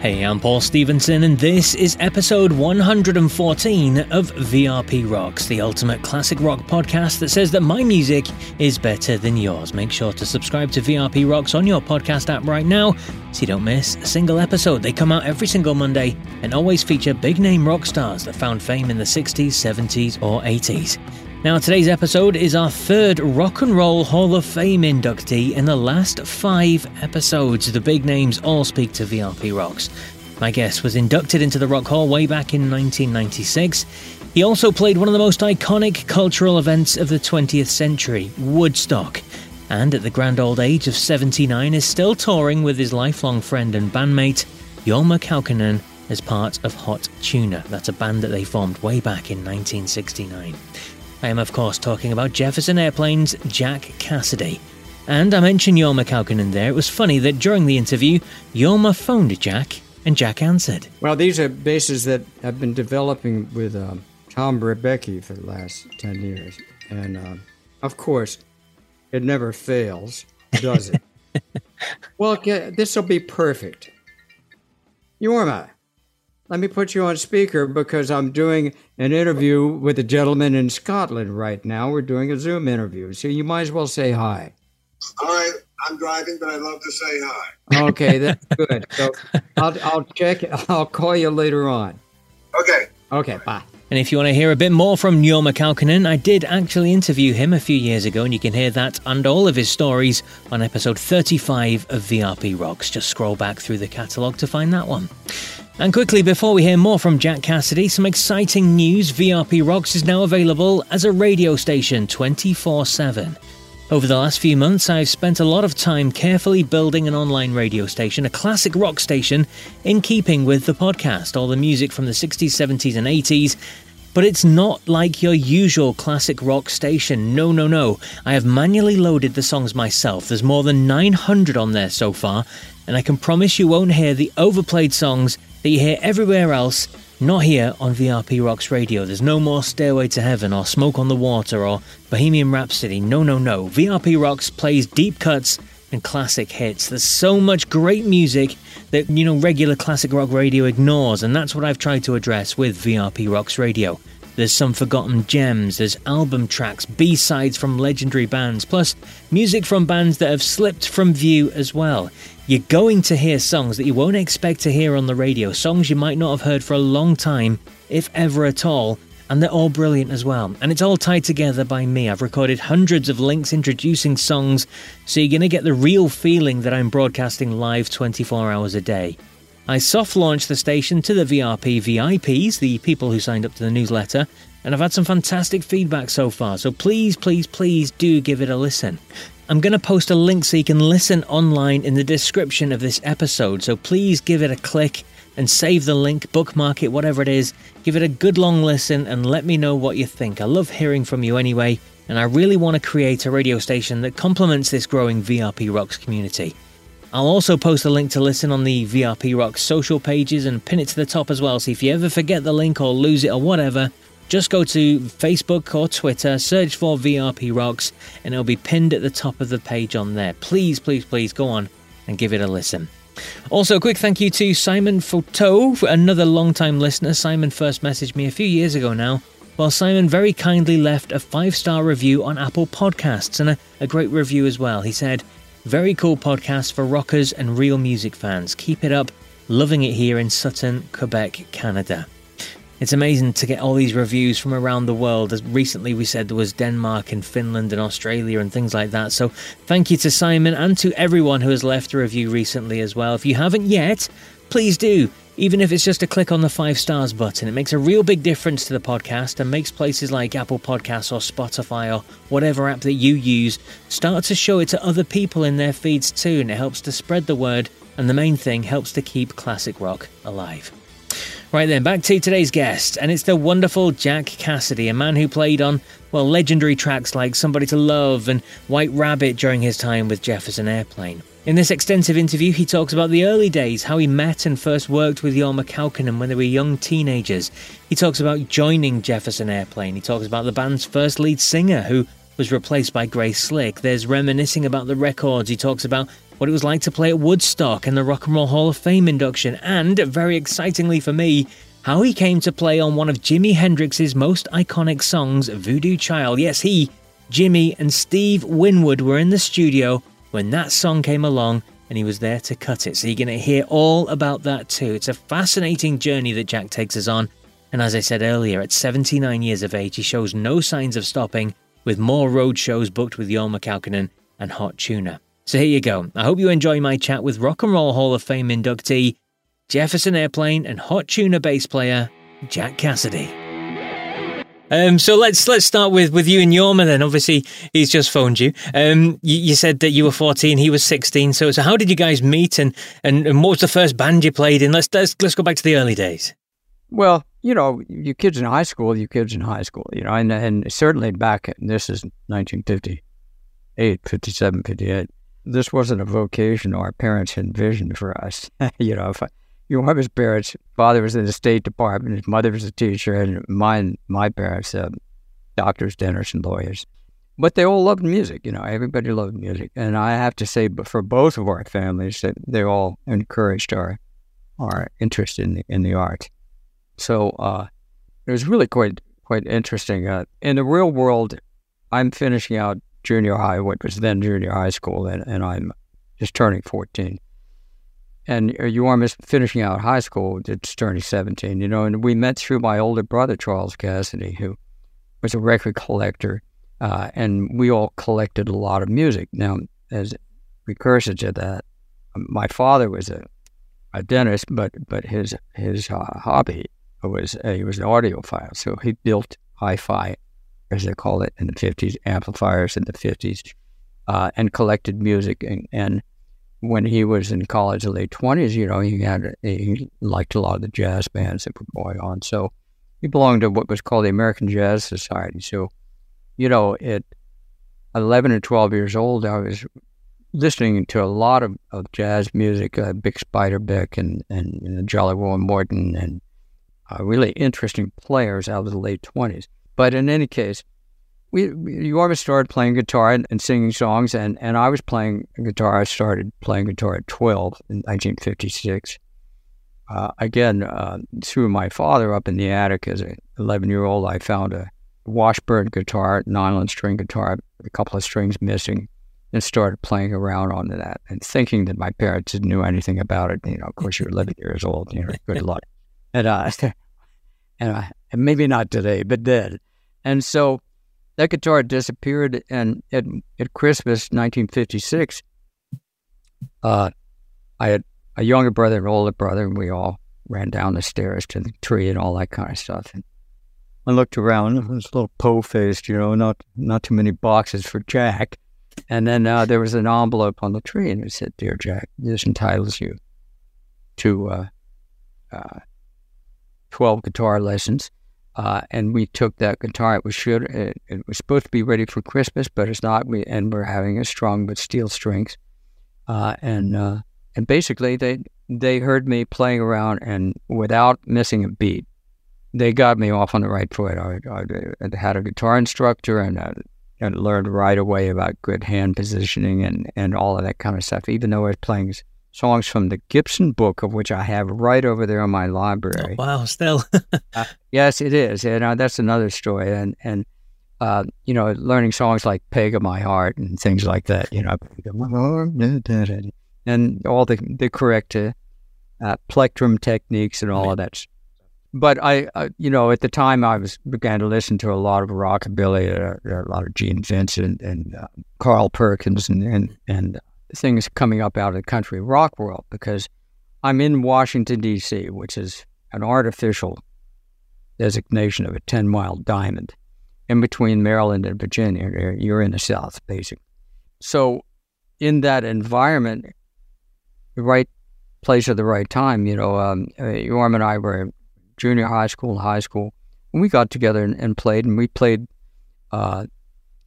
Hey, I'm Paul Stevenson, and this is episode 114 of VRP Rocks, the ultimate classic rock podcast that says that my music is better than yours. Make sure to subscribe to VRP Rocks on your podcast app right now so you don't miss a single episode. They come out every single Monday and always feature big name rock stars that found fame in the 60s, 70s, or 80s. Now, today's episode is our third Rock and Roll Hall of Fame inductee in the last five episodes. The big names all speak to VRP Rocks. My guest was inducted into the Rock Hall way back in 1996. He also played one of the most iconic cultural events of the 20th century, Woodstock, and at the grand old age of 79 is still touring with his lifelong friend and bandmate, Jorma Kaukonen, as part of Hot Tuna. That's a band that they formed way back in 1969. I am, of course, talking about Jefferson Airplane's Jack Casady. And I mentioned Jorma Kaukonen there. It was funny that during the interview, Jorma phoned Jack and Jack answered. Well, these are bases that I've been developing with um, Tom Ribbecke for the last 10 years. And uh, of course, it never fails, does it? well, this will be perfect. Jorma, let me put you on speaker because I'm doing an interview with a gentleman in Scotland right now. We're doing a Zoom interview, so you might as well say hi. All right, I'm driving, but I'd love to say hi. Okay, that's good. So I'll, I'll check. I'll call you later on. Okay. Okay, bye. And if you want to hear a bit more from Jorma Kaukonen, I did actually interview him a few years ago, and you can hear that and all of his stories on episode 35 of VRP Rocks. Just scroll back through the catalogue to find that one. And quickly, before we hear more from Jack Casady, some exciting news VRP Rocks is now available as a radio station 24 7. Over the last few months, I've spent a lot of time carefully building an online radio station, a classic rock station, in keeping with the podcast, all the music from the 60s, 70s, and 80s. But it's not like your usual classic rock station. No, no, no. I have manually loaded the songs myself. There's more than 900 on there so far, and I can promise you won't hear the overplayed songs that you hear everywhere else Not here on VRP Rocks Radio. There's no more Stairway to Heaven or Smoke on the Water or Bohemian Rhapsody. No, no, no. VRP Rocks plays deep cuts and classic hits. There's so much great music that, you know, regular classic rock radio ignores, and that's what I've tried to address with VRP Rocks Radio. There's some forgotten gems, there's album tracks, B sides from legendary bands, plus music from bands that have slipped from view as well. You're going to hear songs that you won't expect to hear on the radio, songs you might not have heard for a long time, if ever at all, and they're all brilliant as well. And it's all tied together by me. I've recorded hundreds of links introducing songs, so you're going to get the real feeling that I'm broadcasting live 24 hours a day. I soft launched the station to the VRP VIPs, the people who signed up to the newsletter, and I've had some fantastic feedback so far, so please, please, please do give it a listen. I'm going to post a link so you can listen online in the description of this episode, so please give it a click and save the link, bookmark it, whatever it is. Give it a good long listen and let me know what you think. I love hearing from you anyway, and I really want to create a radio station that complements this growing VRP Rocks community. I'll also post a link to listen on the VRP Rocks social pages and pin it to the top as well. So if you ever forget the link or lose it or whatever, just go to Facebook or Twitter, search for VRP Rocks, and it'll be pinned at the top of the page on there. Please, please, please go on and give it a listen. Also, a quick thank you to Simon Photo, another long-time listener. Simon first messaged me a few years ago now. Well, Simon very kindly left a five star review on Apple Podcasts and a, a great review as well. He said, very cool podcast for rockers and real music fans. Keep it up. Loving it here in Sutton, Quebec, Canada. It's amazing to get all these reviews from around the world. As recently we said there was Denmark and Finland and Australia and things like that. So thank you to Simon and to everyone who has left a review recently as well. If you haven't yet, please do. Even if it's just a click on the five stars button, it makes a real big difference to the podcast and makes places like Apple Podcasts or Spotify or whatever app that you use start to show it to other people in their feeds too, and it helps to spread the word, and the main thing, helps to keep classic rock alive. Right then, back to today's guest, and it's the wonderful Jack Casady, a man who played on, well, legendary tracks like Somebody to Love and White Rabbit during his time with Jefferson Airplane. In this extensive interview, he talks about the early days, how he met and first worked with Jorma Kaukonen when they were young teenagers. He talks about joining Jefferson Airplane. He talks about the band's first lead singer, who was replaced by Grace Slick. There's reminiscing about the records. He talks about what it was like to play at Woodstock and the Rock and Roll Hall of Fame induction, and, very excitingly for me, how he came to play on one of Jimi Hendrix's most iconic songs, Voodoo Chile. Yes, he, Jimi, and Steve Winwood were in the studio when that song came along and he was there to cut it. So you're going to hear all about that too. It's a fascinating journey that Jack takes us on. And as I said earlier, at 79 years of age, he shows no signs of stopping, with more road shows booked with Jorma Kaukonen and Hot Tuna. So here you go. I hope you enjoy my chat with Rock and Roll Hall of Fame inductee, Jefferson Airplane and Hot Tuna bass player, Jack Casady. Um, so let's let's start with, with you and Jorma then. Obviously, he's just phoned you. Um, you, you, said that you were 14, he was 16. So, so how did you guys meet and, and, and what was the first band you played in? Let's, let's let's go back to the early days. Well, you know, you kids in high school, you kids in high school, you know, and, and certainly back, this is 1958, 57, 58. This wasn't a vocation our parents envisioned for us. you know, if I, you know, his parents, father was in the State Department, his mother was a teacher, and mine, my parents, uh, doctors, dentists, and lawyers. But they all loved music, you know, everybody loved music. And I have to say, for both of our families, that they all encouraged our, our interest in the, in the art. So uh, it was really quite, quite interesting. Uh, in the real world, I'm finishing out junior high, what was then junior high school, and, and I'm just turning 14 and Jorm is finishing out high school. It's turning 17, you know, and we met through my older brother, Charles Casady, who was a record collector, uh, and we all collected a lot of music. Now, as precursor to that, my father was a, a dentist, but but his his uh, hobby was uh, he was an audiophile, so he built hi-fi, as they call it in the 50s, amplifiers in the 50s, uh, and collected music and, and when he was in college, the late twenties, you know, he had he liked a lot of the jazz bands that were going on. So he belonged to what was called the American Jazz Society. So, you know, at eleven or twelve years old, I was listening to a lot of, of jazz music, uh, Bix Beiderbecke and and you know, Jelly Morton, and uh, really interesting players out of the late 20s. But in any case, we, we you always started playing guitar and, and, singing songs, and, and I was playing guitar. I started playing guitar at 12 in 1956. Uh, again, uh, through my father up in the attic as an 11 year old, I found a Washburn guitar, nylon string guitar, a couple of strings missing, and started playing around on that and thinking that my parents didn't know anything about it. You know, of course, you're 11 years old, you know, good luck. And, uh, and, and maybe not today, but then. And so that guitar disappeared. And at, at Christmas 1956, uh, I had a younger brother and older brother, and we all ran down the stairs to the tree and all that kind of stuff. And I looked around, it was a little po faced, you know, not not too many boxes for Jack. And then uh, there was an envelope on the tree, and it said, "Dear Jack, this entitles you to uh, uh, twelve guitar lessons." Uh, and we took that guitar. It was should it, it, was supposed to be ready for Christmas, but it's not. We and we're having a strong but steel strings, uh, and uh, and basically they they heard me playing around and without missing a beat, they got me off on the right foot. I, I, I had a guitar instructor and, I, and learned right away about good hand positioning and, and all of that kind of stuff, even though I was playing songs from the Gibson book, of which I have right over there in my library. Oh, wow, still. uh, yes, it is. And uh, that's another story. And, and uh, you know, learning songs like Peg of My Heart and things like that, you know, and all the, the correct uh, plectrum techniques and all right. of that but I, uh, you know, at the time I was began to listen to a lot of rockabilly, uh, a lot of Gene Vincent and uh, Carl Perkins and, and and things coming up out of the country rock world because I'm in Washington D.C., which is an artificial designation of a 10 mile diamond in between Maryland and Virginia. You're in the South, basically. So, in that environment, the right place at the right time. You know, um, uh, Yorm and I were in junior high school and high school. And we got together and, and played, and we played uh,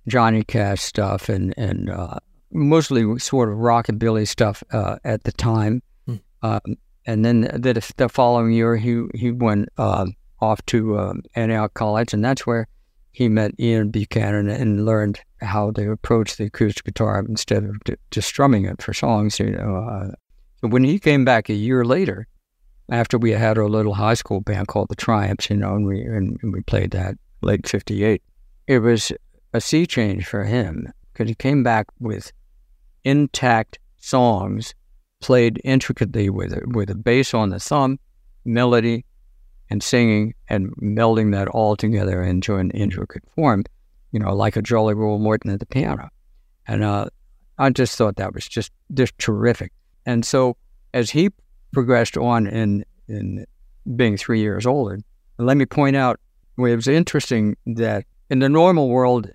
Johnny Cash stuff and and uh, mostly sort of rockabilly stuff uh, at the time. Hmm. Um, and then the, the, following year, he he went uh, off to uh, Antioch College, and that's where he met Ian Buchanan and learned how to approach the acoustic guitar instead of just strumming it for songs. You know, uh, so when he came back a year later, after we had our little high school band called the Triumphs, you know, and we and we played that late '58. It was a sea change for him because he came back with intact songs played intricately with a, with a bass on the thumb, melody, and singing, and melding that all together into an intricate form, you know, like a Jelly Roll Morton at the piano. And uh, I just thought that was just just terrific. And so as he progressed on in in being three years older. Let me point out, it was interesting that in the normal world,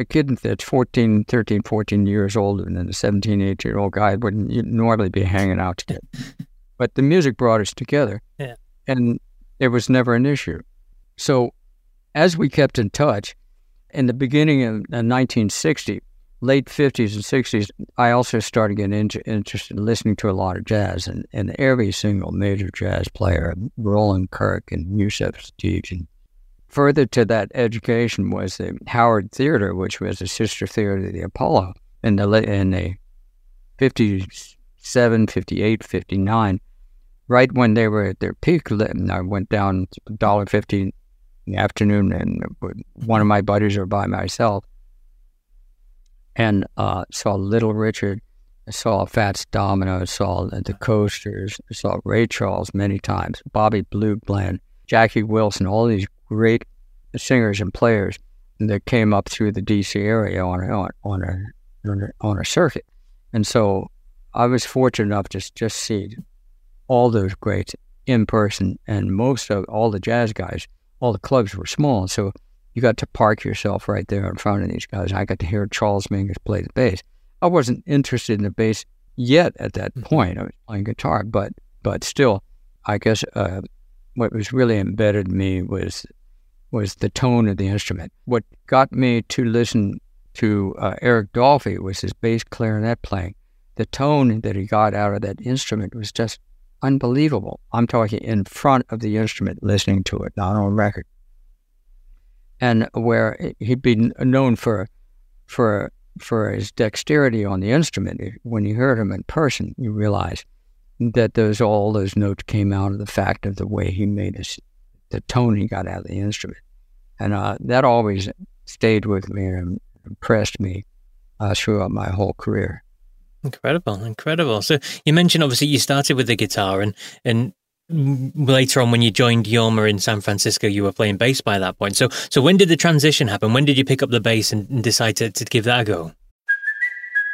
a kid that's 14, 13, 14 years old and then a 17, 18 year old guy wouldn't normally be hanging out together. but the music brought us together. Yeah. And it was never an issue. So as we kept in touch, in the beginning of uh, 1960, late 50s and 60s, I also started getting into, interested in listening to a lot of jazz. And, and every single major jazz player, Roland Kirk and Yusef Lateef. And further to that education was the Howard Theater, which was a sister theater to the Apollo in the, in the 57, 58, 59. Right when they were at their peak, I went down $1.50 in the afternoon, and one of my buddies or by myself and uh, saw Little Richard, saw Fats Domino, saw the Coasters, saw Ray Charles many times, Bobby Blue Bland, Jackie Wilson, all these great singers and players that came up through the DC area on a, on a on a circuit, and so I was fortunate enough to just see all those greats in person, and most of all the jazz guys, all the clubs were small, so you got to park yourself right there in front of these guys. I got to hear Charles Mingus play the bass. I wasn't interested in the bass yet at that mm-hmm. point. I was playing guitar, but but still, I guess uh, what was really embedded in me was was the tone of the instrument. What got me to listen to uh, Eric Dolphy was his bass clarinet playing. The tone that he got out of that instrument was just unbelievable. I'm talking in front of the instrument, listening to it, not on record. And where he'd been known for for for his dexterity on the instrument, when you heard him in person, you realize that those all those notes came out of the fact of the way he made his, the tone he got out of the instrument, and uh, that always stayed with me and impressed me uh, throughout my whole career. Incredible, incredible. So you mentioned obviously you started with the guitar, and and later on when you joined Jorma in San Francisco, you were playing bass by that point. So so when did the transition happen? When did you pick up the bass and, and decide to, to give that a go?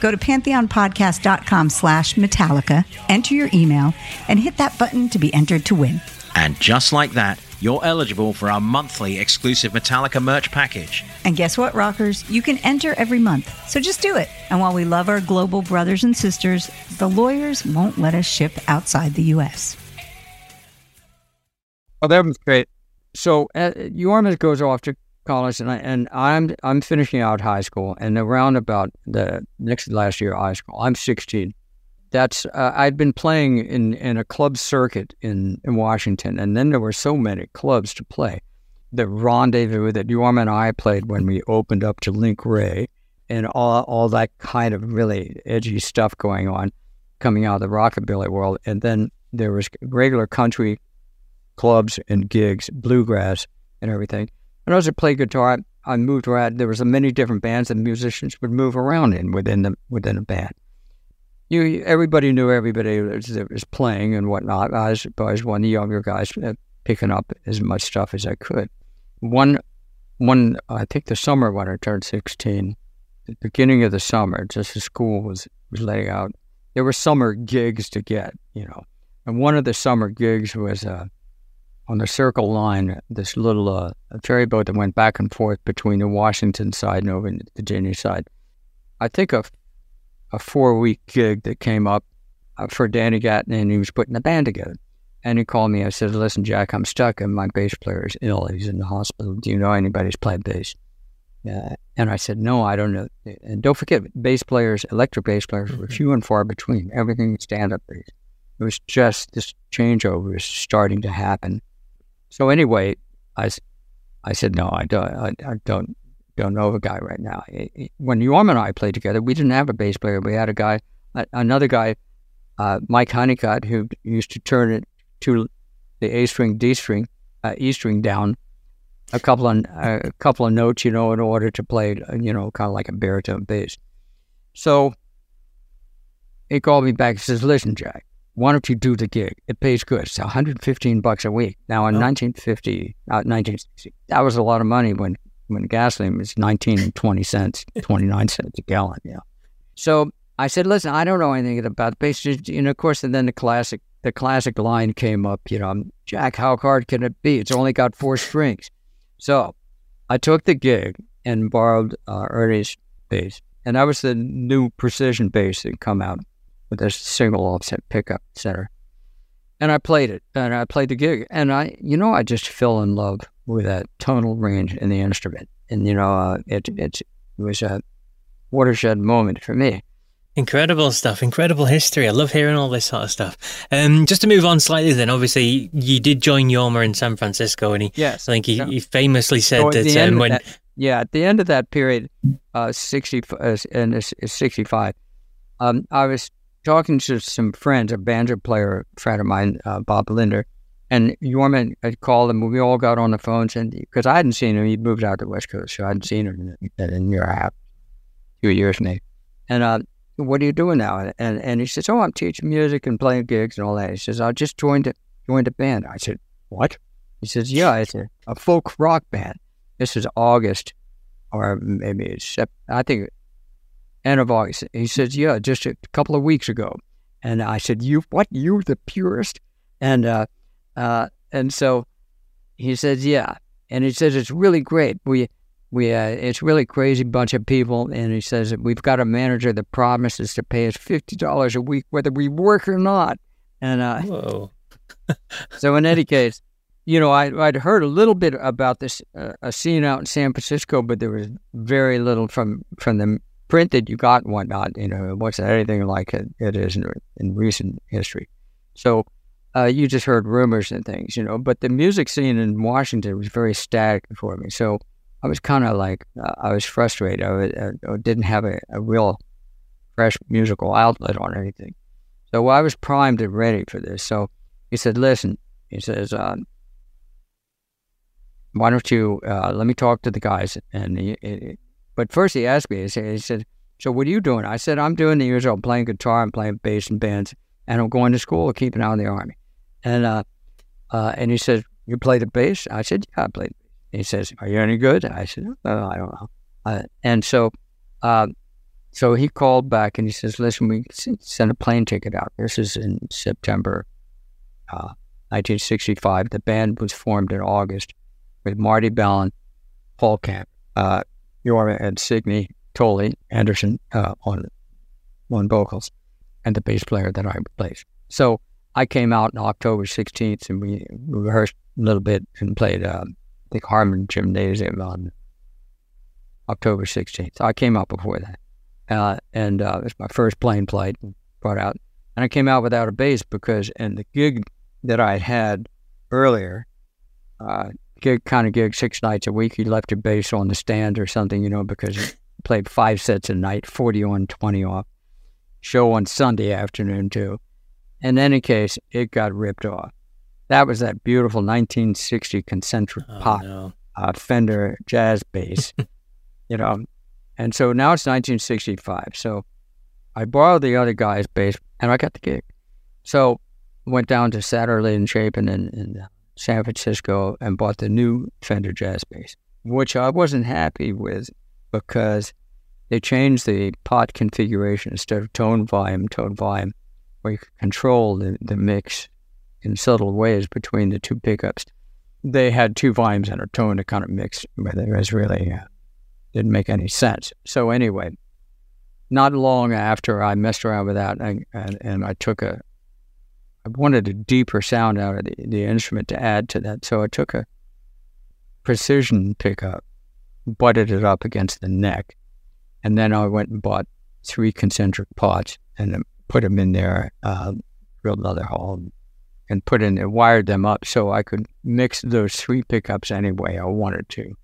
Go to pantheonpodcast.com slash Metallica, enter your email, and hit that button to be entered to win. And just like that, you're eligible for our monthly exclusive Metallica merch package. And guess what, rockers? You can enter every month. So just do it. And while we love our global brothers and sisters, the lawyers won't let us ship outside the U.S. Oh, that was great. So uh, Jorma goes off to college, and I and I'm I'm finishing out high school, and around about the next last year of high school, I'm 16. That's uh, I'd been playing in in a club circuit in in Washington, and then there were so many clubs to play. The rendezvous that Jorma and I played when we opened up to Link Wray, and all all that kind of really edgy stuff going on, coming out of the rockabilly world, and then there was regular country clubs and gigs, bluegrass and everything. As I played guitar, I moved around. There was many different bands that musicians would move around in within the within a band. You everybody knew everybody that was playing and whatnot. I was, I was one of the younger guys uh, picking up as much stuff as I could. One one I think the summer when I turned sixteen, the beginning of the summer, just as school was was letting out, there were summer gigs to get, you know. And one of the summer gigs was uh, on the Circle Line, this little uh, ferry boat that went back and forth between the Washington side and over the Virginia side. I think a, a four week gig that came up uh, for Danny Gatton, and he was putting the band together. And he called me. I said, "Listen, Jack, I'm stuck, and my bass player is ill. He's in the hospital. Do you know anybody who's played bass?" Yeah. And I said, "No, I don't know." And don't forget, bass players, electric bass players, were few and far between. Everything stand up bass. It was just this changeover was starting to happen so anyway, I, I said no, I don't, I, I don't, don't know a guy right now. When Jorma and I played together, we didn't have a bass player. We had a guy, another guy, uh, Mike Honeycutt, who used to turn it to the A string, D string, uh, E string down a couple of a couple of notes, you know, in order to play, you know, kind of like a baritone bass. So he called me back and says, "Listen, Jack, why don't you do the gig? It pays good. It's 115 bucks a week. Now in oh. 1950, uh, 1960, that was a lot of money when when gasoline was 19 and 20 cents, 29 cents a gallon. Yeah. So I said, listen, I don't know anything about bass. Know, of course, and then the classic the classic line came up. You know, Jack, how hard can it be? It's only got four strings. So I took the gig and borrowed uh, Ernie's bass, and that was the new precision bass that come out with a single offset pickup, etc. And I played it, and I played the gig, and I, you know, I just fell in love with that tonal range in the instrument, and you know, uh, it, it, was a watershed moment for me. Incredible stuff, incredible history. I love hearing all this sort of stuff. Um, just to move on slightly, then, obviously, you did join Jorma in San Francisco, and he, yes, I think he, yeah. he famously said so that um, when, that, yeah, at the end of that period, uh, sixty uh, and sixty-five, um, I was talking to some friends, a banjo player friend of mine, uh, Bob Linder, And Yorman had called him. We all got on the phones, and because I hadn't seen him, he'd moved out to the West Coast, so I hadn't seen him in, in a year and a half, two years maybe. And uh, what are you doing now? And and he says, oh, I'm teaching music and playing gigs and all that. He says, I just joined a, joined a band. I said, what? He says, yeah, it's a, a folk rock band. This is August, or maybe it's I think August. He says, yeah, just a couple of weeks ago. And I said, you what? You the purest? And uh, uh, and so he says, yeah. And he says it's really great. We we uh, it's really crazy bunch of people. And he says we've got a manager that promises to pay us fifty dollars a week whether we work or not. And uh, whoa. so in any case, you know, I, would heard a little bit about this uh, a scene out in San Francisco, but there was very little from from the print that you got and whatnot. You know, it wasn't anything like it, it is in, in recent history. So uh, you just heard rumors and things, you know. But the music scene in Washington was very static for me. So I was kind of like, uh, I was frustrated. I, was, I didn't have a, a, real fresh musical outlet on anything. So I was primed and ready for this. So he said, listen, he says, uh, why don't you uh, let me talk to the guys? And he, he, but first he asked me, he said, he said, so what are you doing? I said, I'm doing the usual, I'm playing guitar, I'm playing bass and bands, and I'm going to school, keeping out in the army. And uh, uh, and he said, "You play the bass?" I said, "Yeah, I played." He says, "Are you any good?" I said, oh, "I don't know." Uh, and so, uh, so he called back and he says, "Listen, we sent a plane ticket out. This is in September, 1965. Uh, the band was formed in August with Marty Balin, Paul Kantner, Jorma, and Signe Toly Anderson uh, on on vocals, and the bass player that I replaced. So." I came out on October 16th and we rehearsed a little bit and played, uh, I think, Harmon Gymnasium on October 16th. I came out before that. Uh, and uh, it was my first plane flight brought out. And I came out without a bass because, in the gig that I had earlier, uh, gig kind of gig six nights a week, you left your bass on the stand or something, you know, because you played five sets a night, 40 on, 20 off. Show on Sunday afternoon, too. In any case, it got ripped off. That was that beautiful 1960 concentric oh, pot no. uh, Fender jazz bass, you know. And so now it's 1965. So I borrowed the other guy's bass and I got the gig. So went down to Saturday and Chapin and, in San Francisco and bought the new Fender jazz bass, which I wasn't happy with because they changed the pot configuration instead of tone volume, tone volume where you could control the, the mix in subtle ways between the two pickups. They had two volumes and a tone to kind of mix, but it was really uh, didn't make any sense. So anyway, not long after I messed around with that, and, and, and I took a, I wanted a deeper sound out of the, the instrument to add to that. So I took a precision pickup, butted it up against the neck, and then I went and bought three concentric pots and put them in there, uh, drilled another hole, and put in and wired them up so I could mix those three pickups any way I wanted to.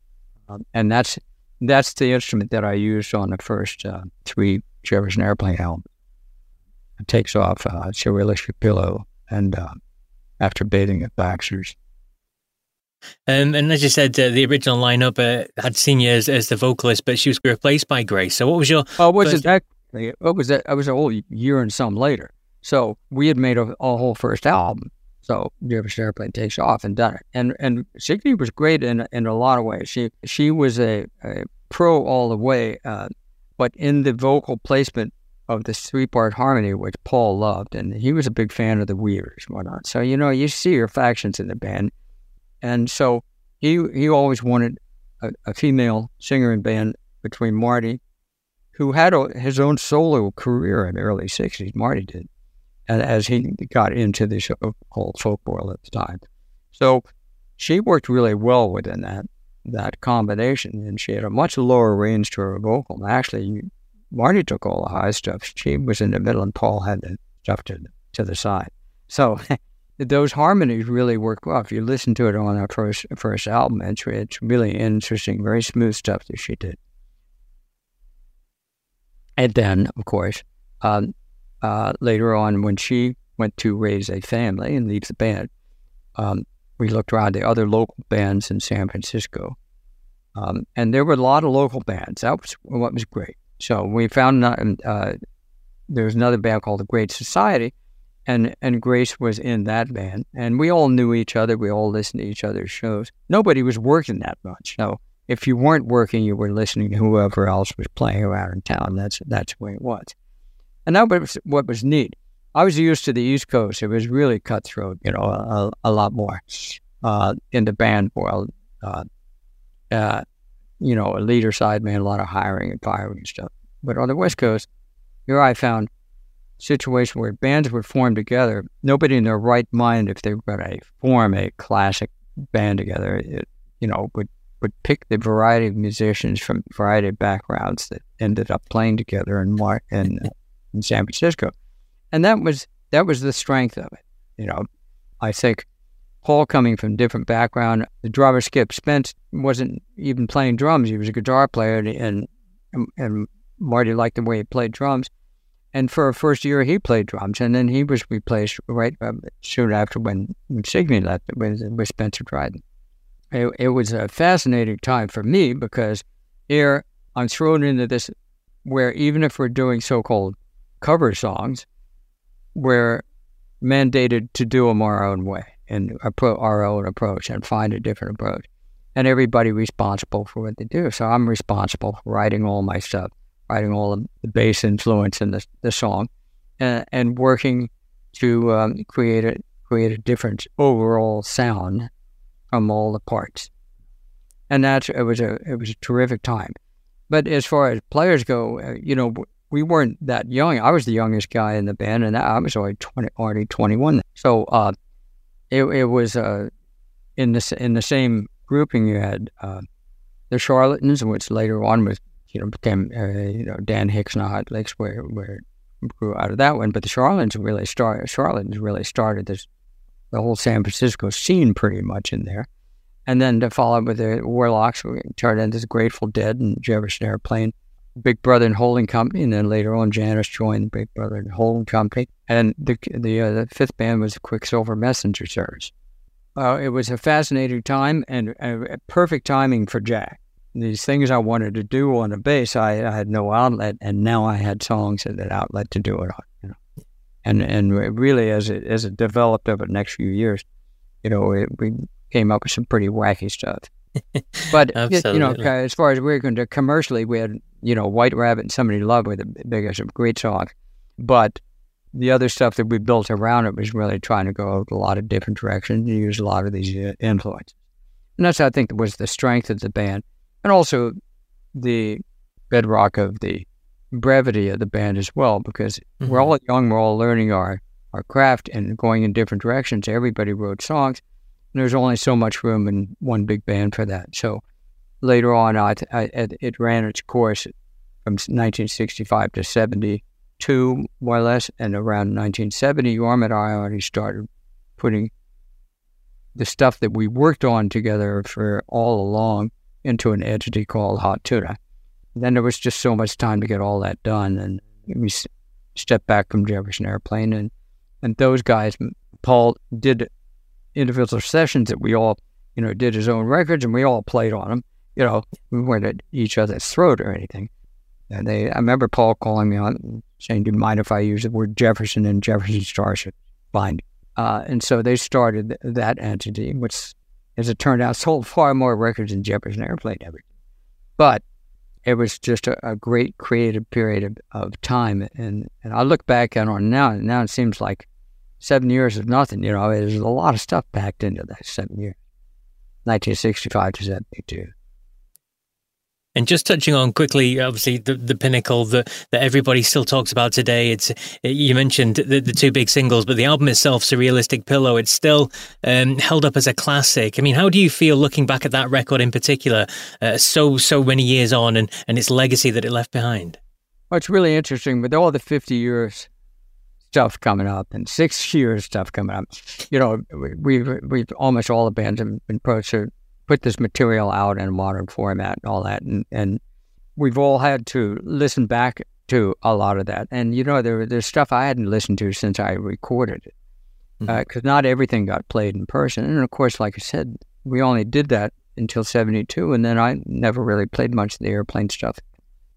Um, and that's that's the instrument that I used on the first uh, three Jefferson Airplane albums. It takes off uh, Surrealistic Pillow and uh, After Bathing at Baxter's. Um, and as you said, uh, the original lineup uh, had Signe as, as, the vocalist, but she was replaced by Grace. So, what was your? Oh, was first... it that? It was that I was a whole year and some later. So we had made a, a whole first album. So Jefferson Airplane takes off and done it. And and Signe was great in in a lot of ways. She she was a, a pro all the way, uh, but in the vocal placement of this three part harmony, which Paul loved, and he was a big fan of the Weavers and whatnot. So you know you see your factions in the band, and so he he always wanted a, a female singer in band between Marty who had a, his own solo career in the early 60s. Marty did, and as he got into the show called folk world at the time. So she worked really well within that that combination, and she had a much lower range to her vocal. Actually, Marty took all the high stuff. She was in the middle, and Paul had the stuff to, to the side. So those harmonies really work well. If you listen to it on our first first album, it's, it's really interesting, very smooth stuff that she did. And then, of course, um, uh, later on, when she went to raise a family and leave the band, um, we looked around the other local bands in San Francisco, um, and there were a lot of local bands. That was what was great. So we found uh, there was another band called the Great Society, and and Grace was in that band, and we all knew each other. We all listened to each other's shows. Nobody was working that much. No, if you weren't working, you were listening to whoever else was playing around in town. That's that's the way it was, and that was what was neat. I was used to the East Coast. It was really cutthroat, you know, a, a lot more uh, in the band world. Uh, uh, you know, a leader side man, a lot of hiring and firing and stuff. But on the West Coast, here I found situation where bands would form together. Nobody in their right mind, if they were going to form a classic band together, it, you know, would would pick the variety of musicians from variety of backgrounds that ended up playing together in Mar- in, in San Francisco, and that was that was the strength of it. You know, I think Paul coming from different background, the drummer Skip Spence wasn't even playing drums; he was a guitar player, and and Marty liked the way he played drums. And for a first year, he played drums, and then he was replaced right uh, soon after when, Signe left with, with Spencer Dryden. It, it was a fascinating time for me because here I'm thrown into this where even if we're doing so-called cover songs, we're mandated to do them our own way and our own approach and find a different approach. And everybody responsible for what they do. So I'm responsible for writing all my stuff writing all the bass influence in the, the song, and, and working to um, create a create a different overall sound from all the parts. And that's it was a it was a terrific time. But as far as players go, uh, you know, we weren't that young. I was the youngest guy in the band, and I was already twenty, already twenty one. So uh, it it was uh, in the in the same grouping. You had uh, the Charlatans, which later on was you know, became, uh, you know, Dan Hicks and Hot Licks where, where grew out of that one. But the Charlatans really started, Charlatans really started this, the whole San Francisco scene pretty much in there. And then to follow up with the Warlocks, we turned into the Grateful Dead and Jefferson Airplane, Big Brother and Holding Company. And then later on, Janis joined Big Brother and Holding Company. And the, the, uh, the fifth band was Quicksilver Messenger Service. Uh, it was a fascinating time and uh, perfect timing for Jack these things I wanted to do on the bass, I, I, had no outlet, and now I had songs and an outlet to do it on. You know, and and really as it as it developed over the next few years, you know, it, we came up with some pretty wacky stuff. But you know, as far as we are going to commercially, we had you know White Rabbit and Somebody to Love were the biggest of great songs, but the other stuff that we built around it was really trying to go a lot of different directions and use a lot of these uh, influences. And that's, I think, was the strength of the band and also the bedrock of the brevity of the band as well, because mm-hmm. we're all young, we're all learning our, our craft and going in different directions. Everybody wrote songs, and there's only so much room in one big band for that. So later on, I, I, it ran its course from 1965 to 72, more or less, and around 1970, Jorma and I already started putting the stuff that we worked on together for all along into an entity called Hot Tuna. Then there was just so much time to get all that done, and we stepped back from Jefferson Airplane, and and those guys, Paul did individual sessions that we all, you know, did his own records, and we all played on them. You know, we weren't at each other's throat or anything. And they, I remember Paul calling me on saying, "Do you mind if I use the word Jefferson and Jefferson Starship?" Fine. Uh, and so they started that entity, which as it turned out, sold far more records than Jefferson Airplane ever. But it was just a, a great creative period of, of time. And, and I look back on it now, and now it seems like seven years is nothing. You know, there's a lot of stuff packed into that seven years. 1965 to 72. And just touching on quickly, obviously the, the pinnacle that, that everybody still talks about today. It's you mentioned the, the two big singles, but the album itself, "Surrealistic Pillow," it's still um, held up as a classic. I mean, how do you feel looking back at that record in particular, uh, so so many years on, and and its legacy that it left behind? Well, it's really interesting with all the fifty years stuff coming up and six years stuff coming up. You know, we, we've we've almost all the bands have been approached put this material out in a modern format and all that. And, and we've all had to listen back to a lot of that. And, you know, there, there's stuff I hadn't listened to since I recorded it. because uh, not everything got played in person. And of course, like I said, we only did that until 72, and then I never really played much of the airplane stuff.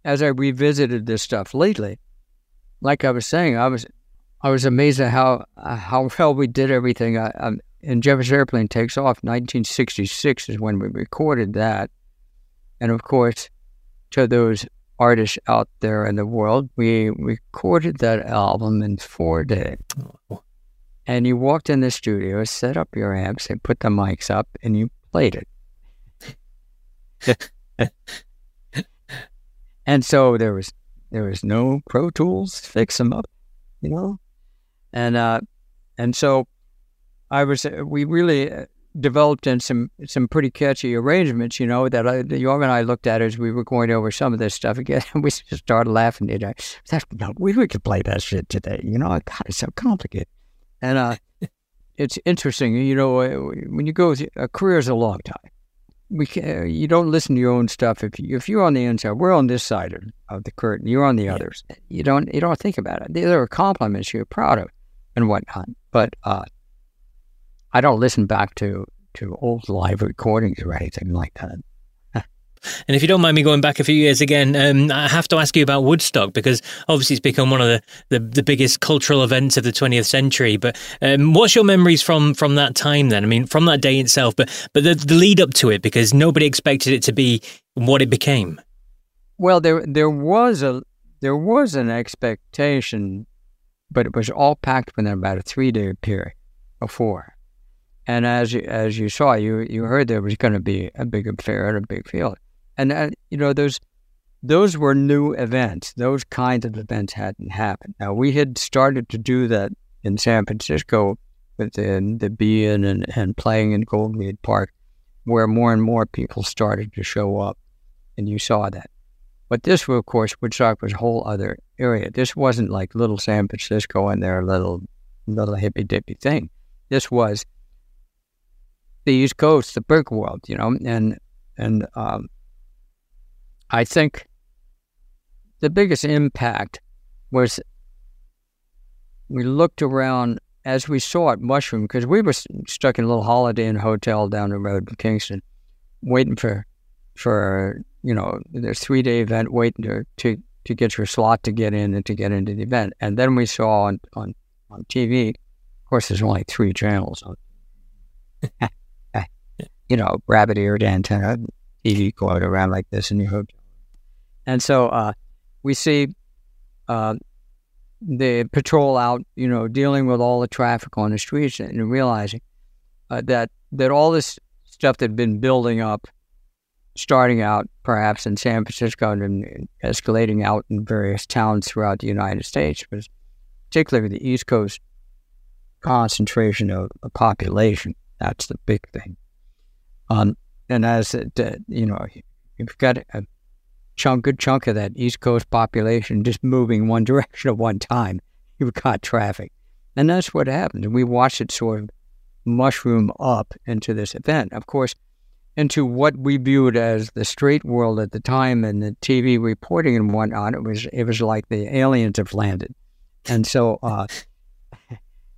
As I revisited this stuff lately, like I was saying, I was I was amazed at how uh, how well we did everything. I, I, and Jefferson Airplane takes off. 1966 is when we recorded that, and of course, to those artists out there in the world, we recorded that album in four days. Oh. And you walked in the studio, set up your amps, and put the mics up, and you played it. and so there was there was no Pro Tools fix them up, you know, and uh, and so I was uh, we really uh, developed in some some pretty catchy arrangements, you know, that I, Jorma and I looked at as we were going over some of this stuff again, and we just started laughing. You know, that, no, we, we could play that shit today, you know. God, it's so complicated. And uh, it's interesting, you know, uh, when you go, a career is a long time. We can, you don't listen to your own stuff if you, if you're on the inside. We're on this side of, of the curtain. You're on the yeah. others. You don't you don't think about it. There are compliments you're proud of and whatnot. But uh, I don't listen back to to old live recordings or anything like that. And if you don't mind me going back a few years again, um, I have to ask you about Woodstock because obviously it's become one of the, the, the biggest cultural events of the 20th century. But um, what's your memories from from that time then? I mean, from that day itself, but but the, the lead up to it because nobody expected it to be what it became. Well, there there was a there was an expectation, but it was all packed within about a three day period before. And as you, as you saw, you you heard there was going to be a big affair at a big field and uh, you know those those were new events. Those kinds of events hadn't happened. Now we had started to do that in San Francisco within the being and, and playing in Golden Gate Park, where more and more people started to show up, and you saw that. But this, of course, Woodstock was a whole other area. This wasn't like little San Francisco and their little little hippy dippy thing. This was the East Coast, the brick world, you know, and and um, I think the biggest impact was we looked around as we saw it mushroom because we were stuck in a little Holiday Inn hotel down the road in Kingston, waiting for for you know the three day event, waiting to, to to get your slot to get in and to get into the event. And then we saw on on, on TV, of course, there's only three channels. you know, rabbit eared antenna, TV going around like this in your hotel. And so uh, we see uh, the patrol out, you know, dealing with all the traffic on the streets and realizing uh, that that all this stuff that had been building up, starting out perhaps in San Francisco and escalating out in various towns throughout the United States, particularly the East Coast concentration of a population. That's the big thing. Um, and as uh, you know, you've got a chunk, good chunk of that East Coast population just moving one direction at one time. You've got traffic. And that's what happened. And we watched it sort of mushroom up into this event. Of course, into what we viewed as the straight world at the time and the TV reporting and whatnot, it was it was like the aliens have landed. And so, uh,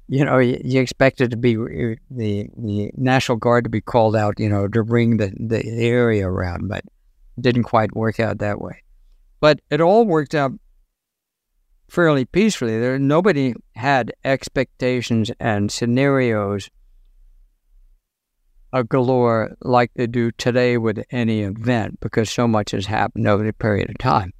you know, you, you expected to be the the National Guard to be called out, you know, to bring the, the area around, but didn't quite work out that way. But it all worked out fairly peacefully. There, nobody had expectations and scenarios a galore like they do today with any event because so much has happened over a period of time.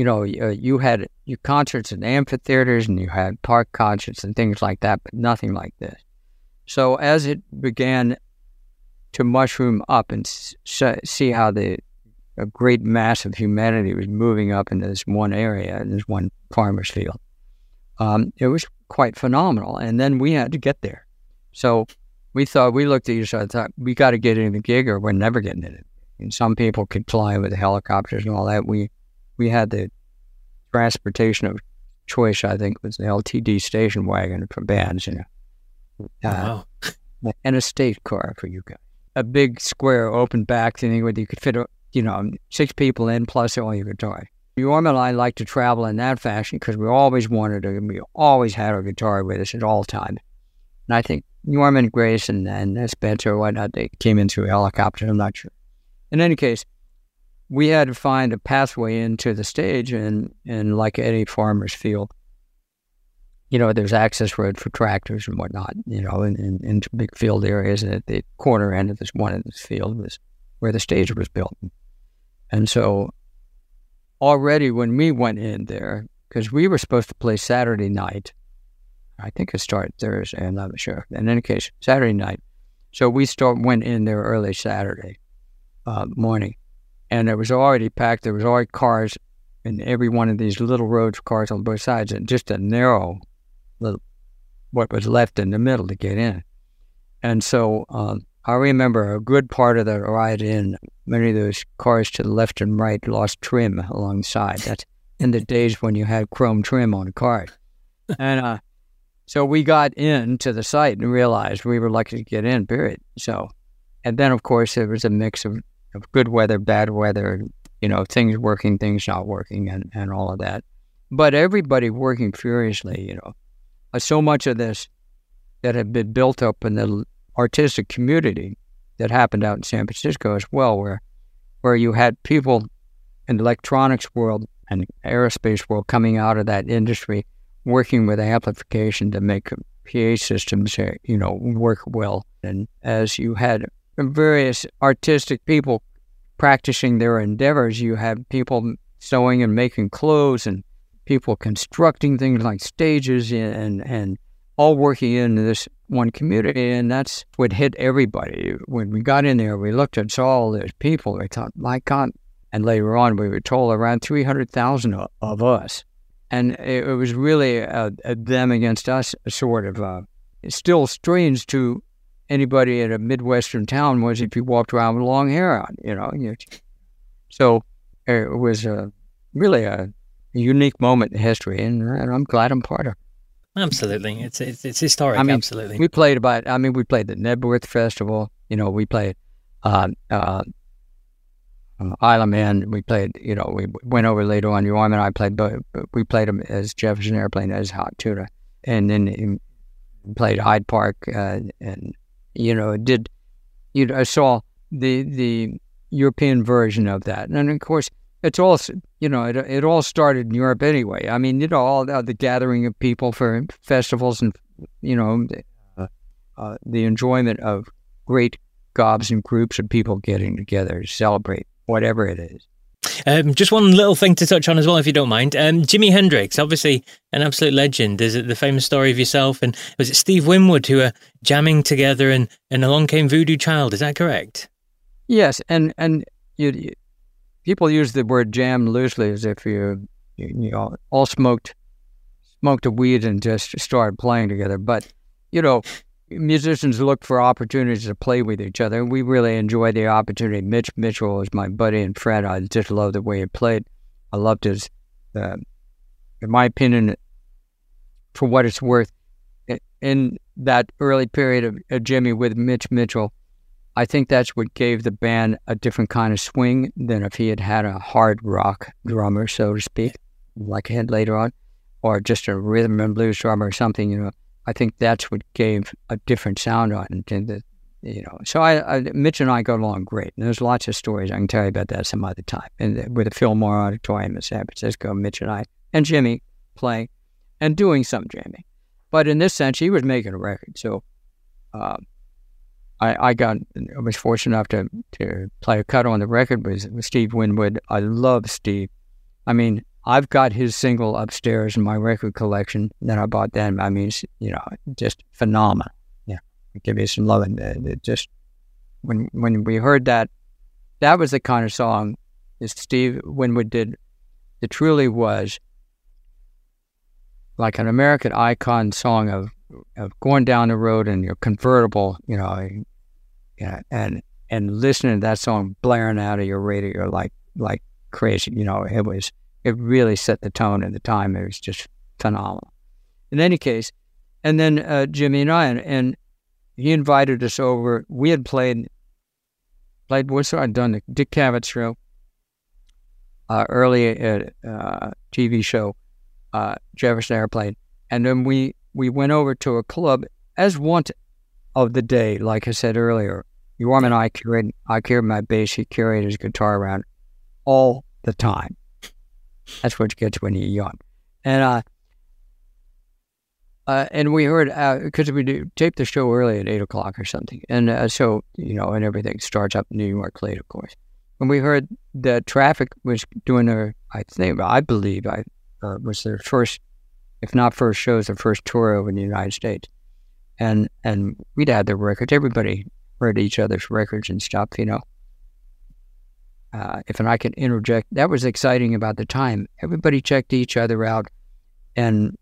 You know, uh, you had you concerts in amphitheaters and you had park concerts and things like that, but nothing like this. So as it began to mushroom up and see how the a great mass of humanity was moving up into this one area, this one farmer's field. Um, it was quite phenomenal. And then we had to get there. So we thought, we looked at each other, and thought, we got to get in the gig or we're never getting in it. And some people could fly with helicopters and all that. We, we had the transportation of choice, I think, was the LTD station wagon for bands, you know. Uh, wow. and a state car for you guys a big square open back thing where you could fit, you know, six people in plus all your guitar. Jorma and I like to travel in that fashion because we always wanted to, we always had our guitar with us at all times. And I think Norman Grace and, and Spencer or whatnot, they came in through a helicopter. I'm not sure. In any case, we had to find a pathway into the stage and, and like any farmer's field, you know, there's access road for tractors and whatnot, you know, in, in, into big field areas. And at the corner end of this one of this field was where the stage was built. And so already when we went in there, because we were supposed to play Saturday night, I think it started Thursday, I'm not sure. In any case, Saturday night. So we start went in there early Saturday uh, morning, and it was already packed. There was already cars in every one of these little roads, cars on both sides, and just a narrow little what was left in the middle to get in. And so um, I remember a good part of the ride in. Many of those cars to the left and right lost trim alongside. That's in the days when you had chrome trim on a car. And uh, so we got into the site and realized we were lucky to get in, period. So, and then of course there was a mix of, of good weather, bad weather, you know, things working, things not working, and, and all of that. But everybody working furiously, you know. Uh, so much of this that had been built up in the artistic community that happened out in San Francisco as well, where where you had people in the electronics world and aerospace world coming out of that industry, working with amplification to make PA systems, uh, you know, work well. And as you had various artistic people practicing their endeavors, you had people sewing and making clothes and people constructing things like stages and and all working in this one community, and that's what hit everybody. When we got in there, we looked at all those people. We thought, my God. And later on, we were told around 300,000 of us. And it, was really a, a, them against us sort of. Uh, still strange to anybody in a Midwestern town was if you walked around with long hair on, you know. So it was a, really a, unique moment in history, and, and I'm glad I'm part of it. Absolutely, it's it's, it's historic. I mean, absolutely. We played about. I mean, we played the Knebworth Festival. You know, we played uh, uh, uh, Isle of Man. We played. You know, we went over later on. Jorma and I played, but we played them as Jefferson Airplane as Hot Tuna, and then played Hyde Park, uh, and you know, did you know, I saw the the European version of that, and of course it's all you know it, it all started in europe anyway. I mean you know all the, the gathering of people for festivals and you know uh, uh, the enjoyment of great gobs and groups of people getting together to celebrate whatever it is um, just one little thing to touch on as well, if you don't mind. Um, Jimi Hendrix, obviously an absolute legend. There's the famous story of yourself and was it Steve Winwood who were jamming together, and, and along came Voodoo Chile. Is that correct? Yes, and and you, people use the word jam loosely as if you, you, you know, all smoked smoked a weed and just started playing together. But, you know, musicians look for opportunities to play with each other. We really enjoy the opportunity. Mitch Mitchell was my buddy and friend. I just loved the way he played. I loved his, uh, in my opinion, for what it's worth, in that early period of, of Jimi with Mitch Mitchell, I think that's what gave the band a different kind of swing than if he had had a hard rock drummer, so to speak, like he had later on, or just a rhythm and blues drummer or something. You know, I think that's what gave a different sound on it. And the, you know, so I, I, Mitch and I got along great. And there's lots of stories I can tell you about that some other time. And with the Fillmore Auditorium in San Francisco, Mitch and I and Jimi playing and doing some jamming. But in this sense, he was making a record, so. Uh, I, I got I was fortunate enough to, to play a cut on the record with, with Steve Winwood. I love Steve. I mean, I've got his single upstairs in my record collection that I bought then. I mean, you know, just phenomenal. Yeah, give you some love. And uh, it just when when we heard that, that was the kind of song that Steve Winwood did. It truly was like an American icon song of of going down the road in your convertible, you know, yeah, and and listening to that song blaring out of your radio like like crazy. You know, it was it really set the tone at the time. It was just phenomenal. In any case, and then uh, Jimi and I, and, and, he invited us over. We had played played what's I done Dick Cavett show. uh, early uh, TV show, uh, Jefferson Airplane, and then we we went over to a club as one of the day. Like I said earlier, Jorma and I carried I carried my bass, he carried his guitar around all the time. That's what you get when you're young, and uh, uh, and we heard because uh, we do tape the show early at eight o'clock or something, and uh, so you know, and everything starts up New York late, of course. And we heard that Traffic was doing their, I think, I believe, I uh, was their first, if not first shows, their first tour over in the United States, and and we'd had their records. Everybody heard each other's records and stuff, you know. Uh, if and I can interject, that was exciting about the time. Everybody checked each other out, and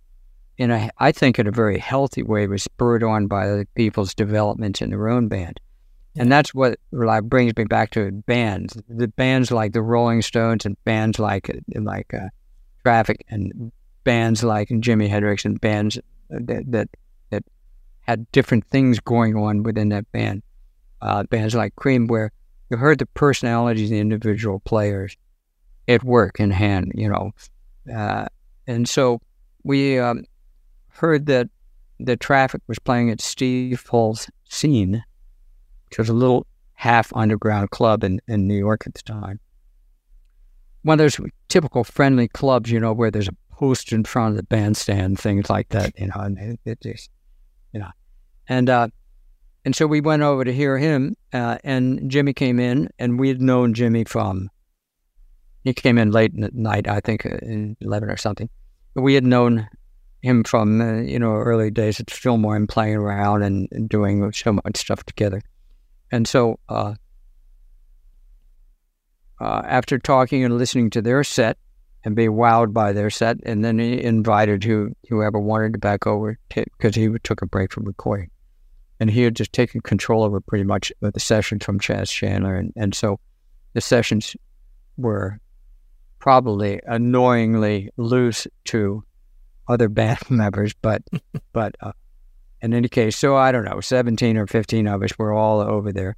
in a, I think in a very healthy way, was spurred on by the people's development in their own band. And that's what brings me back to bands. The bands like the Rolling Stones and bands like like uh, Traffic and bands like Jimi Hendrix and bands that, that that had different things going on within that band. Uh, bands like Cream, where you heard the personalities of the individual players at work in hand, you know. Uh, and so we um, heard that the traffic was playing at Steve Paul's Scene, which was a little half underground club in, in New York at the time. One of those typical friendly clubs, you know, where there's a post in front of the bandstand, things like that, you know, and it, it just, you know. And uh, and so we went over to hear him, uh, and Jimi came in, and we had known Jimi from, he came in late at night, I think, uh, in 11 or something. We had known him from uh, you know early days at Fillmore and playing around and, and doing so much stuff together. And so uh, uh, after talking and listening to their set and being wowed by their set, and then he invited who whoever wanted to back over because he took a break from recording, and he had just taken control over pretty much the sessions from Chas Chandler, and, and so the sessions were probably annoyingly loose to other band members, but but uh, in any case, so I don't know, seventeen or fifteen of us were all over there,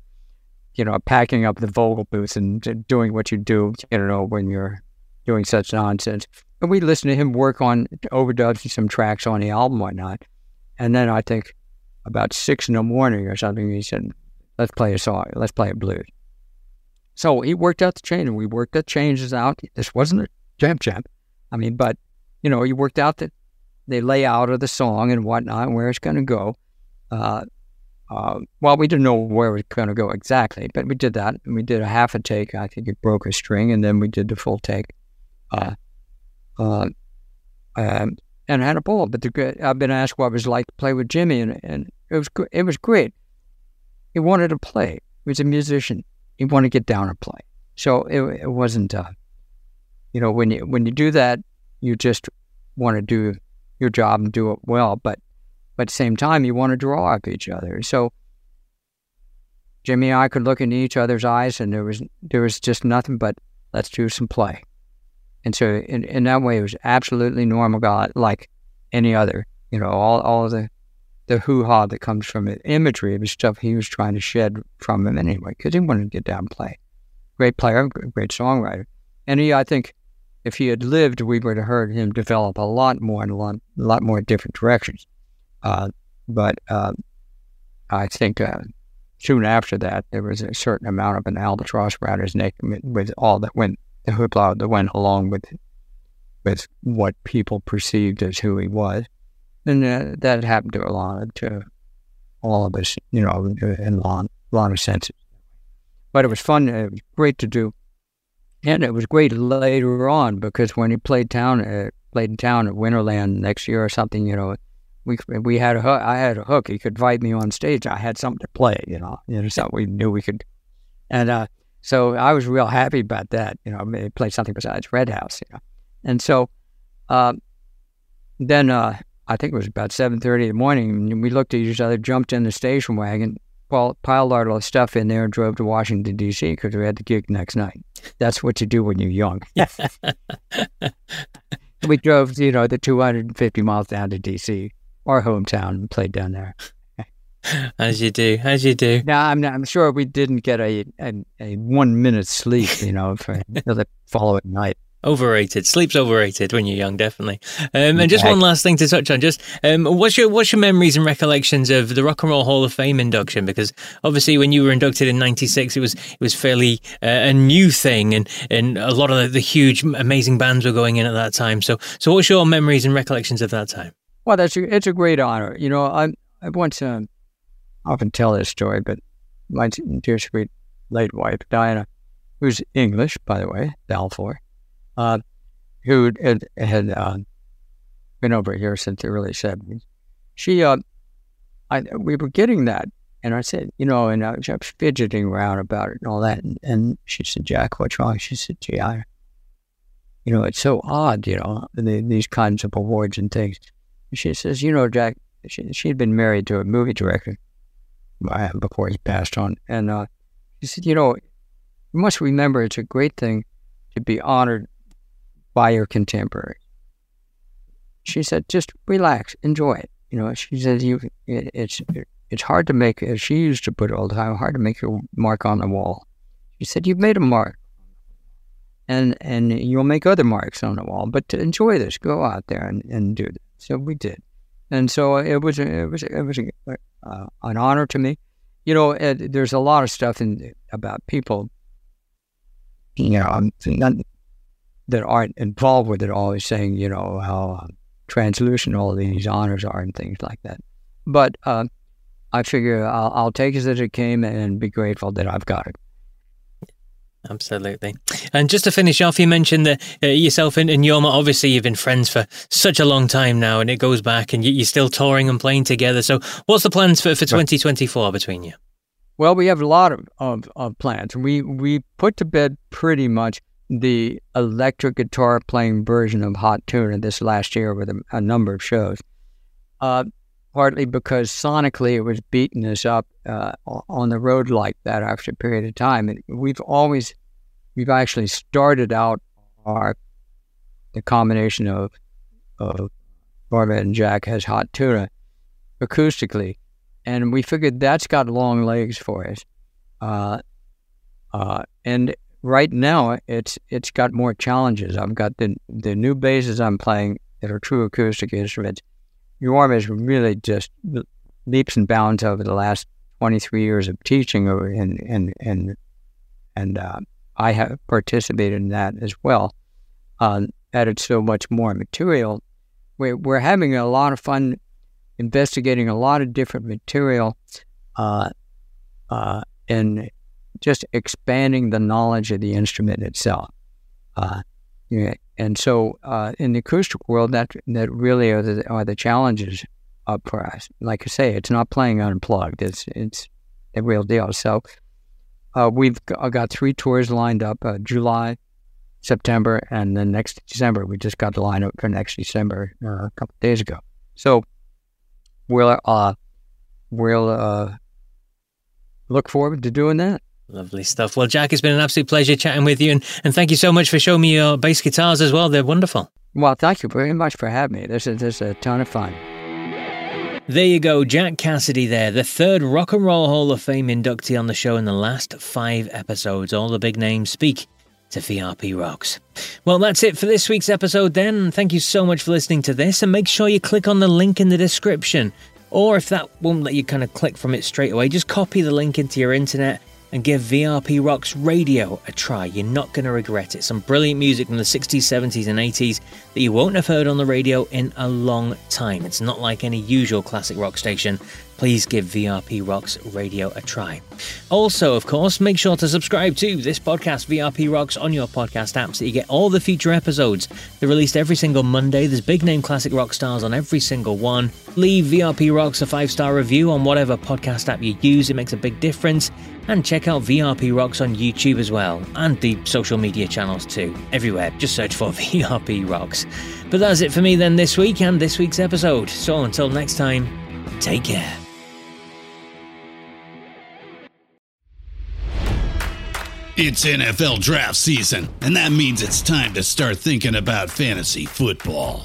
you know, packing up the vocal booths and doing what you do, you know, when you're doing such nonsense. And we listened to him work on overdubs and some tracks on the album, whatnot. And then I think about six in the morning or something, he said, "Let's play a song. Let's play a blues." So he worked out the change, and we worked the changes out. This wasn't a jam jam, I mean, but you know, he worked out the the layout of the song and whatnot, and where it's going to go. Uh, uh, well, we didn't know where it was going to go exactly, but we did that. And we did a half a take. I think it broke a string, and then we did the full take. Uh, uh, and had a ball. But the, I've been asked what it was like to play with Jimi, and, and it was it was great. He wanted to play. He was a musician. He wanted to get down and play. So it, it wasn't, uh, you know, when you when you do that, you just want to do your job and do it well, but but at the same time, you want to draw up each other. So Jimmy and I could look into each other's eyes, and there was there was just nothing but let's do some play. And so in, in that way, it was absolutely normal, God, like any other. You know, all all the the hoo ha that comes from it, imagery of the stuff he was trying to shed from him anyway, because he wanted to get down and play. Great player, great songwriter, and he, I think, if he had lived, we would have heard him develop a lot more in a lot, a lot more different directions. Uh, but uh, I think uh, soon after that, there was a certain amount of an albatross around his neck with all that went the hoopla that went along with with what people perceived as who he was, and uh, that happened to a lot to all of us, you know, in a lot, lot of senses. But it was fun. It was great to do and it was great later on because when he played town, uh, played in town at Winterland next year or something, you know, we we had a hook. I had a hook. He could invite me on stage. I had something to play, you know, you know, something we knew we could. And uh, so I was real happy about that. You know, he played something besides Red House, you know, and so uh, then uh, I think it was about seven thirty in the morning. And we looked at each other, jumped in the station wagon, piled all of our stuff in there, and drove to Washington D.C. because we had the gig next night. That's what you do when you're young. we drove, you know, the 250 miles down to D.C., our hometown, and played down there. As you do, as you do. Now, I'm, I'm sure we didn't get a, a, a one minute sleep, you know, for the following night. Overrated. Sleep's overrated when you're young, definitely. Um, and just one last thing to touch on. Just um, what's your what's your memories and recollections of the Rock and Roll Hall of Fame induction? Because obviously, when you were inducted in '96, it was it was fairly uh, a new thing, and and a lot of the, the, huge, amazing bands were going in at that time. So, so what's your memories and recollections of that time? Well, that's a, it's a great honor. You know, I I once um, often tell this story, but my dear sweet late wife Diana, who's English by the way, Balfour uh, who had, had uh, been over here since the early 70s. She, uh, I, we were getting that. And I said, you know, and I was, fidgeting around about it and all that. And, and, she said, Jack, what's wrong? She said, gee, I, you know, it's so odd, you know, the, these kinds of awards and things. And she says, you know, Jack, she, she'd been married to a movie director before he passed on. And uh, she said, you know, you must remember it's a great thing to be honored by your contemporary. She said, just relax, enjoy it. You know, she said, you, it, it's, it's hard to make, as she used to put it all the time, hard to make your mark on the wall. She said, you've made a mark and, and you'll make other marks on the wall, but to enjoy this, go out there and, and do it. So we did. And so it was, it was, it was a, uh, an honor to me. You know, it, there's a lot of stuff in about people you know, not, that aren't involved with it always saying, you know, how um, translucent all these honors are and things like that. But uh, I figure I'll, I'll, take it as it came and be grateful that I've got it. Absolutely. And just to finish off, you mentioned that uh, yourself and, and Jorma, obviously, you've been friends for such a long time now, and it goes back, and you, are still touring and playing together. So, what's the plans for, for 2024 between you? Well, we have a lot of, of, of plans. We, we put to bed pretty much the electric guitar playing version of Hot Tuna this last year with a, a number of shows. Uh, partly because sonically it was beating us up uh, on the road like that after a period of time. And we've always, we've actually started out our the combination of of Barbara and Jack has Hot Tuna acoustically, and we figured that's got long legs for us. Uh, uh, and right now it's it's got more challenges. I've got the the new basses I'm playing that are true acoustic instruments. Jorma is really just leaps and bounds over the last 23 years of teaching, and and and and uh, I have participated in that as well. Uh, added so much more material. We're we're having a lot of fun investigating a lot of different material, uh, uh, and just expanding the knowledge of the instrument itself. Uh, yeah, and so uh, in the acoustic world, that that really are the, are the challenges up for us. Like I say, it's not playing unplugged. It's it's a real deal. So uh, we've got three tours lined up: uh, July, September, and then next December. We just got the lineup for next December uh, a couple days ago. So we'll uh, we'll look forward to doing that. Lovely stuff. Well, Jack, it's been an absolute pleasure chatting with you, and, and thank you so much for showing me your bass guitars as well. They're wonderful. Well, thank you very much for having me. This is, this is a ton of fun. There you go, Jack Casady there, the third Rock and Roll Hall of Fame inductee on the show in the last five episodes. All the big names speak to VRP Rocks. Well, that's it for this week's episode then. Thank you so much for listening to this, and make sure you click on the link in the description. Or if that won't let you kind of click from it straight away, just copy the link into your internet and give VRP Rocks Radio a try. You're not going to regret it. Some brilliant music from the 60s, 70s, and 80s that you won't have heard on the radio in a long time. It's not like any usual classic rock station please give VRP Rocks Radio a try. Also, of course, make sure to subscribe to this podcast, VRP Rocks, on your podcast app so you get all the future episodes. They're released every single Monday. There's big name classic rock stars on every single one. Leave VRP Rocks a five star review on whatever podcast app you use, it makes a big difference. And check out VRP Rocks on YouTube as well, and the social media channels too. Everywhere, just search for VRP Rocks. But that's it for me then this week and this week's episode. So until next time, take care. It's NFL draft season, and that means it's time to start thinking about fantasy football.